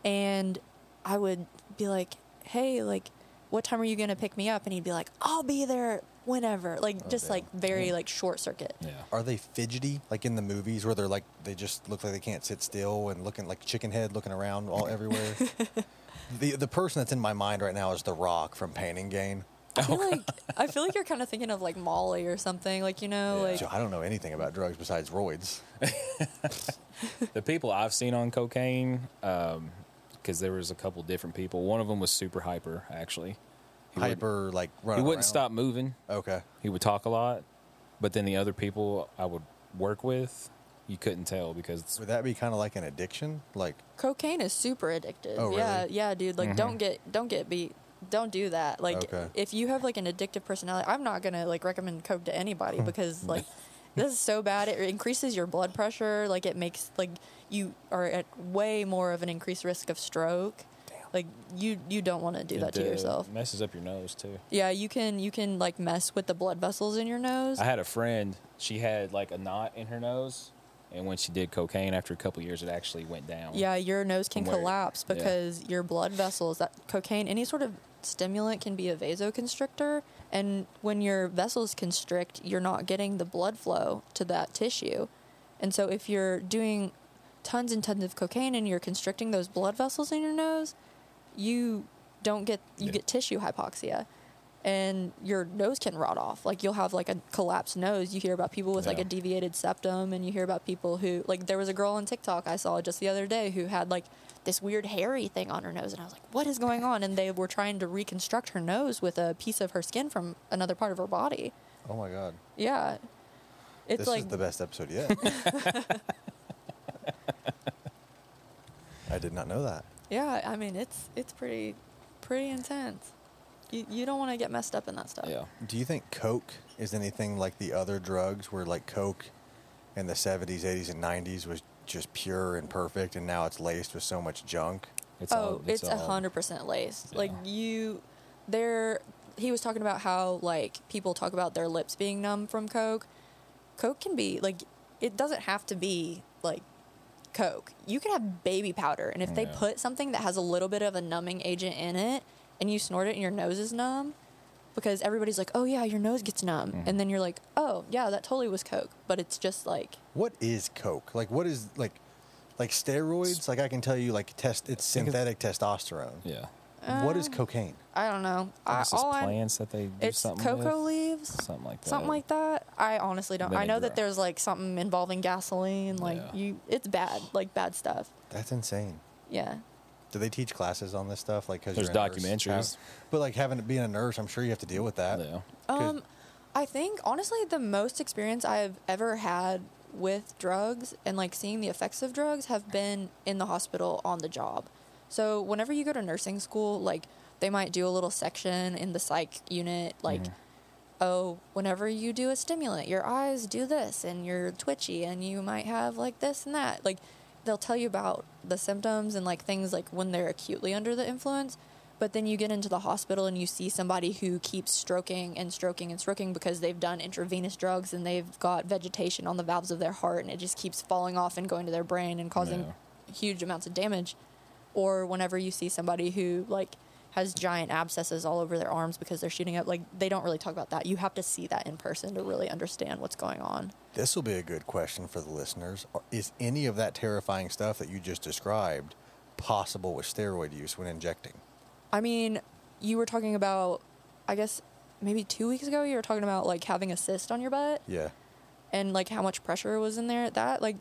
S5: and I would be like, hey, like, what time are you gonna pick me up? And he'd be like, I'll be there whenever, like
S3: Oh,
S5: just
S3: damn.
S5: like very like short circuit.
S4: Yeah.
S3: Are they fidgety like in the movies where they're like they just look like they can't sit still and looking like chicken head looking around all everywhere? the the person that's in my mind right now is The Rock from Pain and Gain.
S5: I feel like I feel like you're kind of thinking of like Molly or something, like you know, like
S3: So I don't know anything about drugs besides roids.
S4: The people I've seen on cocaine, um, because there was a couple different people. One of them was super hyper, actually. He would-
S3: Hyper like
S4: He wouldn't
S3: around.
S4: stop moving.
S3: Okay.
S4: He would talk a lot, but then the other people I would work with, you couldn't tell because
S3: Would that be kind of like an addiction? Like
S5: cocaine is super addictive.
S3: Oh,
S5: Yeah,
S3: really?
S5: yeah, yeah, dude. Like don't mm-hmm. get don't get beat don't do that. Like
S3: Okay.
S5: if you have like an addictive personality, I'm not gonna like recommend coke to anybody hmm. because like this is so bad. It increases your blood pressure. Like it makes like you are at way more of an increased risk of stroke. Like you you don't want to do that to yourself.
S4: Messes up your nose too.
S5: Yeah, you can you can like mess with the blood vessels in your nose.
S4: I had a friend. She had like a knot in her nose, and when she did cocaine, after a couple years, it actually went down.
S5: Yeah, your nose can
S4: where-
S5: collapse
S4: yeah.
S5: because your blood vessels, that cocaine, any sort of stimulant can be a vasoconstrictor. And when your vessels constrict, you're not getting the blood flow to that tissue. And so if you're doing tons and tons of cocaine and you're constricting those blood vessels in your nose, you don't get you
S4: Yeah.
S5: get tissue hypoxia. And your nose can rot off. Like you'll have like a collapsed nose. You hear about people with like a deviated septum, and you hear about people who like there was a girl on TikTok I saw just the other day who had like this weird hairy thing on her nose, and I was like, "What is going on?" And they were trying to reconstruct her nose with a piece of her skin from another part of her body.
S3: Oh my god.
S5: Yeah, it's
S3: this
S5: like
S3: is the best episode yet. I did not know that.
S5: Yeah. I mean, it's it's pretty pretty intense. You you don't want to get messed up in that stuff.
S4: Yeah.
S3: Do you think Coke is anything like the other drugs where like Coke in the 70s, 80s, and 90s was just pure and perfect and now it's laced with so much junk?
S4: It's
S5: oh,
S4: all,
S5: it's a
S4: all-
S5: hundred percent laced. Like you, there. He was talking about how like people talk about their lips being numb from coke. Coke can be like it doesn't have to be like coke. You can have baby powder, and if they put something that has a little bit of a numbing agent in it, and you snort it, and your nose is numb. Because everybody's like, "Oh yeah, your nose gets numb,"
S4: Mhm.
S5: and then you're like, "Oh yeah, that totally was coke," but it's just like
S3: What is Coke? Like what is like like steroids? Like I can tell you like test it's synthetic testosterone.
S4: Yeah.
S3: What is
S5: Um,
S3: cocaine?
S5: I don't know.
S4: I
S5: I,
S4: guess it's
S5: all I,
S4: plants that they do
S5: it's
S4: something
S5: cocoa
S4: with.
S5: leaves.
S4: Something like that.
S5: something like that. I honestly don't. I know
S4: Vinegar.
S5: that there's like something involving gasoline. Like
S4: Yeah.
S5: you, it's bad. Like bad stuff.
S3: That's insane.
S5: Yeah.
S3: Do they teach classes on this stuff? Like, cause
S4: There's
S3: you're a nurse?
S4: documentaries.
S3: But like having to being a nurse, I'm sure you have to deal with that.
S4: Yeah.
S3: 'Cause-
S5: Um, I think honestly the most experience I've ever had with drugs and like seeing the effects of drugs have been in the hospital on the job. So whenever you go to nursing school, like they might do a little section in the psych unit, like.
S4: Mhm.
S5: Oh, whenever you do a stimulant, your eyes do this and you're twitchy and you might have like this and that. Like they'll tell you about the symptoms and like things like when they're acutely under the influence. But then you get into the hospital and you see somebody who keeps stroking and stroking and stroking because they've done intravenous drugs and they've got vegetation on the valves of their heart and it just keeps falling off and going to their brain and causing
S4: Yeah.
S5: huge amounts of damage. Or whenever you see somebody who like has giant abscesses all over their arms because they're shooting up, like they don't really talk about that. You have to see that in person to really understand what's going on.
S3: This will be a good question for the listeners. Is any of that terrifying stuff that you just described possible with steroid use when injecting?
S5: I mean, you were talking about, I guess maybe two weeks ago, you were talking about like having a cyst on your butt
S3: Yeah.
S5: and like how much pressure was in there. That, like,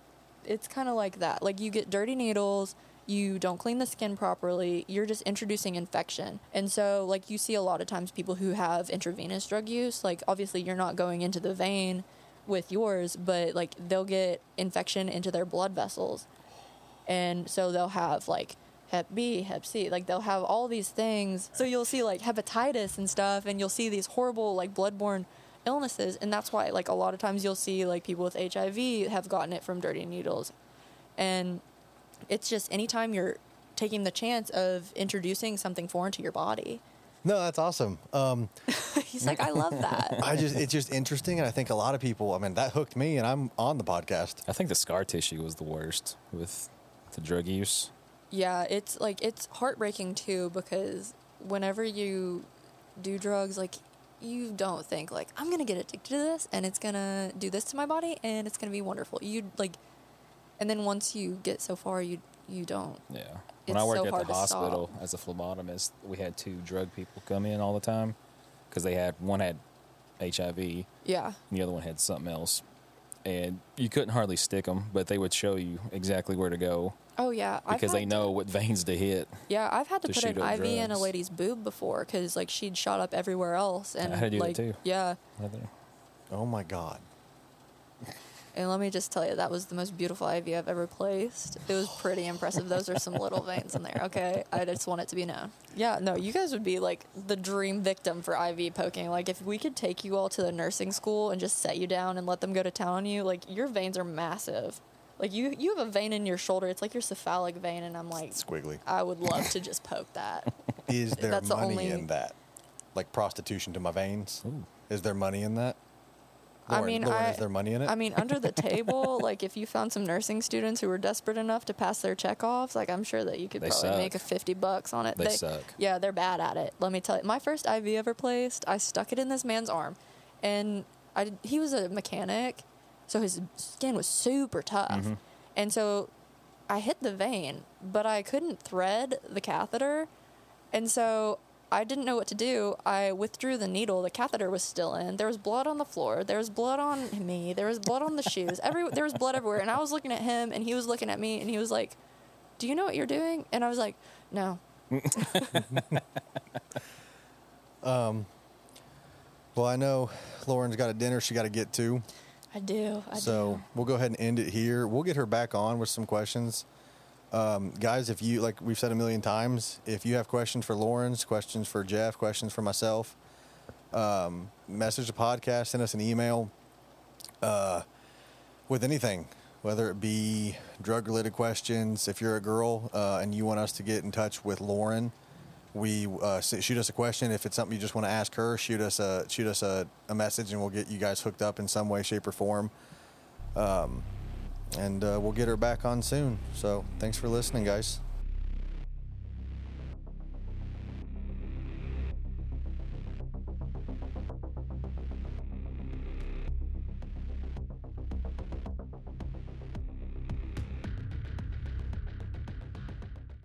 S5: it's kind of like that. Like, you get dirty needles, you don't clean the skin properly, you're just introducing infection. And so, like, you see a lot of times people who have intravenous drug use, like, obviously, you're not going into the vein with yours, but like, they'll get infection into their blood vessels. And so they'll have like Hep B, Hep C, like they'll have all these things. So you'll see like hepatitis and stuff, and you'll see these horrible like bloodborne illnesses. And that's why, like, a lot of times you'll see like people with HIV have gotten it from dirty needles. And it's just anytime you're taking the chance of introducing something foreign to your body.
S3: No, that's awesome. Um,
S5: He's like, I love that.
S3: I just it's just interesting, and I think a lot of people. I mean, that hooked me, and I'm on the podcast.
S4: I think the scar tissue was the worst with the drug use.
S5: Yeah, it's like it's heartbreaking too because whenever you do drugs, like you don't think like I'm gonna get addicted to this and it's gonna do this to my body and it's gonna be wonderful. You like, and then once you get so far, you you don't.
S4: Yeah.
S5: It's
S4: When I worked
S5: so
S4: at
S5: hard
S4: the
S5: to
S4: hospital as a phlebotomist, we had two drug people come in all the time because they had one had HIV and
S5: Yeah,
S4: the other one had something else. And you couldn't hardly stick them, but they would show you exactly where to go
S5: oh yeah,
S4: because they know
S5: To,
S4: what veins to hit.
S5: yeah, I've had to,
S4: to
S5: put an
S4: up
S5: IV in a lady's boob before because like she'd shot up everywhere else and
S4: I had to do that
S5: like
S4: too.
S5: yeah,
S3: Oh my god!
S5: And let me just tell you, that was the most beautiful IV I've ever placed. It was pretty impressive. Those are some little veins in there, okay? I just want it to be known. Yeah, no, you guys would be like the dream victim for IV poking. Like, if we could take you all to the nursing school and just set you down and let them go to town on you, like, your veins are massive. Like, you, you have a vein in your shoulder. It's like your cephalic vein. And I'm like,
S3: Squiggly.
S5: I would love to just poke that.
S3: Is there
S5: That's the
S3: money
S5: only-
S3: in that? Like prostitution to my veins? Is there money in that?
S5: I mean,
S3: Lauren,
S5: I,
S3: is there money in it?
S5: I mean, under the table, like if you found some nursing students who were desperate enough to pass their checkoffs, like I'm sure that you could
S4: They
S5: probably
S4: suck.
S5: make a fifty bucks on it.
S4: They suck.
S5: Yeah, they're bad at it. Let me tell you. My first IV ever placed, I stuck it in this man's arm, and I he was a mechanic, so his skin was super tough,
S4: Mm-hmm.
S5: and so I hit the vein, but I couldn't thread the catheter, and so I didn't know what to do. I withdrew the needle. The catheter was still in. There was blood on the floor. There was blood on me. There was blood on the shoes. Every there was blood everywhere. And I was looking at him, and he was looking at me, and he was like, "Do you know what you're doing?" And I was like, "No." um.
S3: well, I know Lauren's got a dinner she got to get to.
S5: I do. I
S3: so
S5: do.
S3: we'll go ahead and end it here. We'll get her back on with some questions. Um, guys, if you, like we've said a million times, if you have questions for Lawrence, questions for Jeff, questions for myself, um, message the podcast, send us an email uh, with anything, whether it be drug related questions. If you're a girl uh, and you want us to get in touch with Lauren, we uh, shoot us a question. If it's something you just want to ask her, shoot us a shoot us a, a message, and we'll get you guys hooked up in some way, shape, or form. Um, and uh, we'll get her back on soon. So thanks for listening, guys.